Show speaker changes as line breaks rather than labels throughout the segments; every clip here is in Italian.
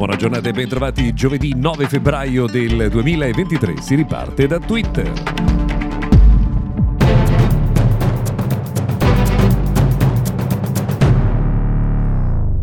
Buona giornata e bentrovati giovedì 9 febbraio del 2023. Si riparte da Twitter.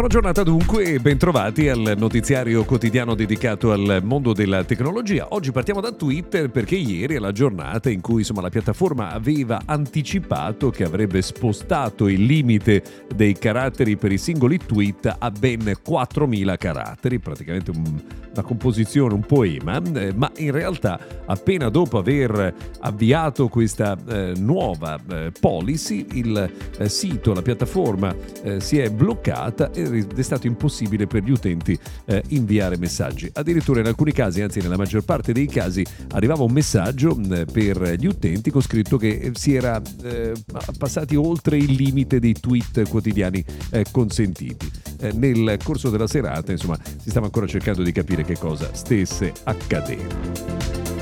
Buona giornata dunque e bentrovati al notiziario quotidiano dedicato al mondo della tecnologia. Oggi partiamo da Twitter perché ieri è la giornata in cui insomma, la piattaforma aveva anticipato che avrebbe spostato il limite dei caratteri per i singoli tweet a ben 4.000 caratteri, praticamente un, una composizione, un poema, eh, ma in realtà appena dopo aver avviato questa eh, nuova eh, policy il eh, sito, la piattaforma eh, si è bloccata ed è stato impossibile per gli utenti eh, inviare messaggi. Addirittura in alcuni casi, anzi nella maggior parte dei casi, arrivava un messaggio mh, per gli utenti con scritto che si era eh, passati oltre il limite dei tweet quotidiani eh, consentiti. Eh, nel corso della serata, insomma, si stava ancora cercando di capire che cosa stesse accadendo.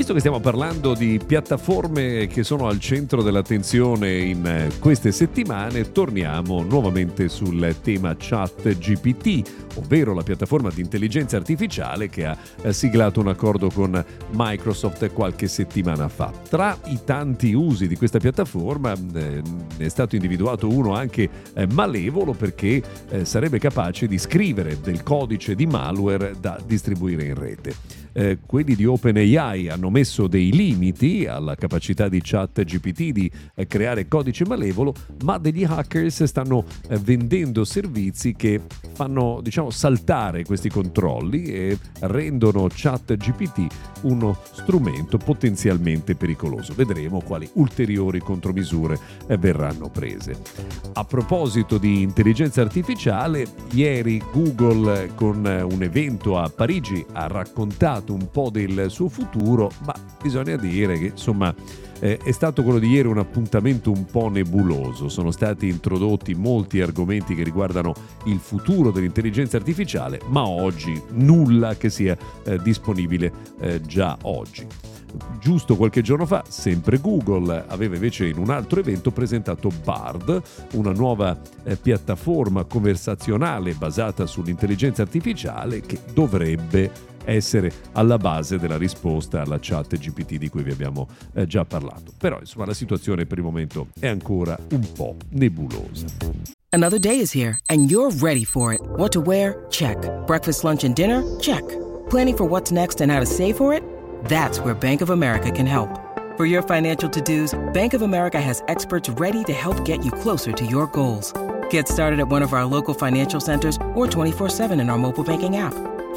Visto che stiamo parlando di piattaforme che sono al centro dell'attenzione in eh, queste settimane, torniamo nuovamente sul tema chat GPT, ovvero la piattaforma di intelligenza artificiale che ha eh, siglato un accordo con Microsoft qualche settimana fa. Tra i tanti usi di questa piattaforma eh, è stato individuato uno anche eh, malevolo perché eh, sarebbe capace di scrivere del codice di malware da distribuire in rete. Eh, quelli di OpenAI hanno messo dei limiti alla capacità di chat GPT di eh, creare codice malevolo, ma degli hackers stanno eh, vendendo servizi che fanno diciamo, saltare questi controlli e rendono chat GPT uno strumento potenzialmente pericoloso. Vedremo quali ulteriori contromisure eh, verranno prese. A proposito di intelligenza artificiale, ieri Google con eh, un evento a Parigi ha raccontato un po' del suo futuro, ma bisogna dire che insomma eh, è stato quello di ieri un appuntamento un po' nebuloso, sono stati introdotti molti argomenti che riguardano il futuro dell'intelligenza artificiale, ma oggi nulla che sia eh, disponibile eh, già oggi. Giusto qualche giorno fa, sempre Google aveva invece in un altro evento presentato Bard, una nuova eh, piattaforma conversazionale basata sull'intelligenza artificiale che dovrebbe essere alla base della risposta alla chat GPT di cui vi abbiamo eh, già parlato. Però insomma la situazione per il momento è ancora un po' nebulosa.
Another day is here and you're ready for it. What to wear? Check. Breakfast, lunch and dinner? Check. Planning for what's next and how to save for it? That's where Bank of America can help. For your financial to-dos, Bank of America has experts ready to help get you closer to your goals. Get started at one of our local financial centers or 24-7 in our mobile banking app.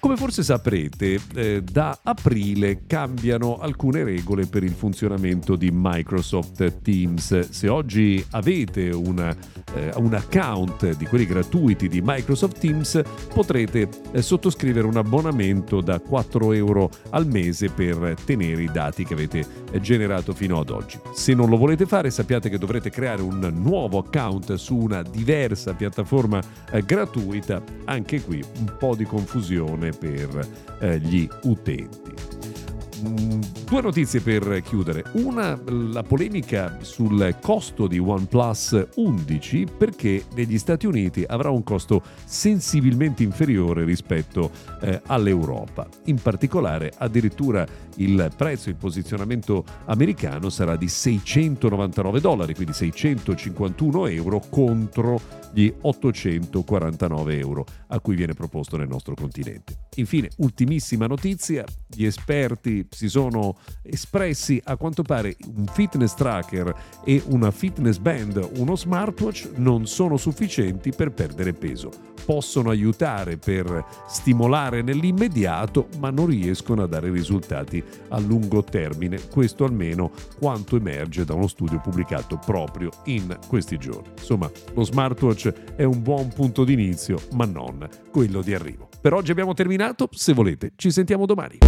Come forse saprete, eh, da aprile cambiano alcune regole per il funzionamento di Microsoft Teams. Se oggi avete una, eh, un account di quelli gratuiti di Microsoft Teams, potrete eh, sottoscrivere un abbonamento da 4 euro al mese per tenere i dati che avete eh, generato fino ad oggi. Se non lo volete fare, sappiate che dovrete creare un nuovo account su una diversa piattaforma eh, gratuita. Anche qui un po' di confusione per eh, gli utenti. Mm, due notizie per chiudere. Una, la polemica sul costo di OnePlus 11 perché negli Stati Uniti avrà un costo sensibilmente inferiore rispetto eh, all'Europa. In particolare addirittura il prezzo, il posizionamento americano sarà di 699 dollari, quindi 651 euro contro gli 849 euro a cui viene proposto nel nostro continente. Infine, ultimissima notizia, gli esperti si sono espressi, a quanto pare un fitness tracker e una fitness band, uno smartwatch, non sono sufficienti per perdere peso. Possono aiutare per stimolare nell'immediato, ma non riescono a dare risultati a lungo termine. Questo almeno quanto emerge da uno studio pubblicato proprio in questi giorni. Insomma, lo smartwatch è un buon punto di inizio, ma non quello di arrivo. Per oggi abbiamo terminato, se volete ci sentiamo domani.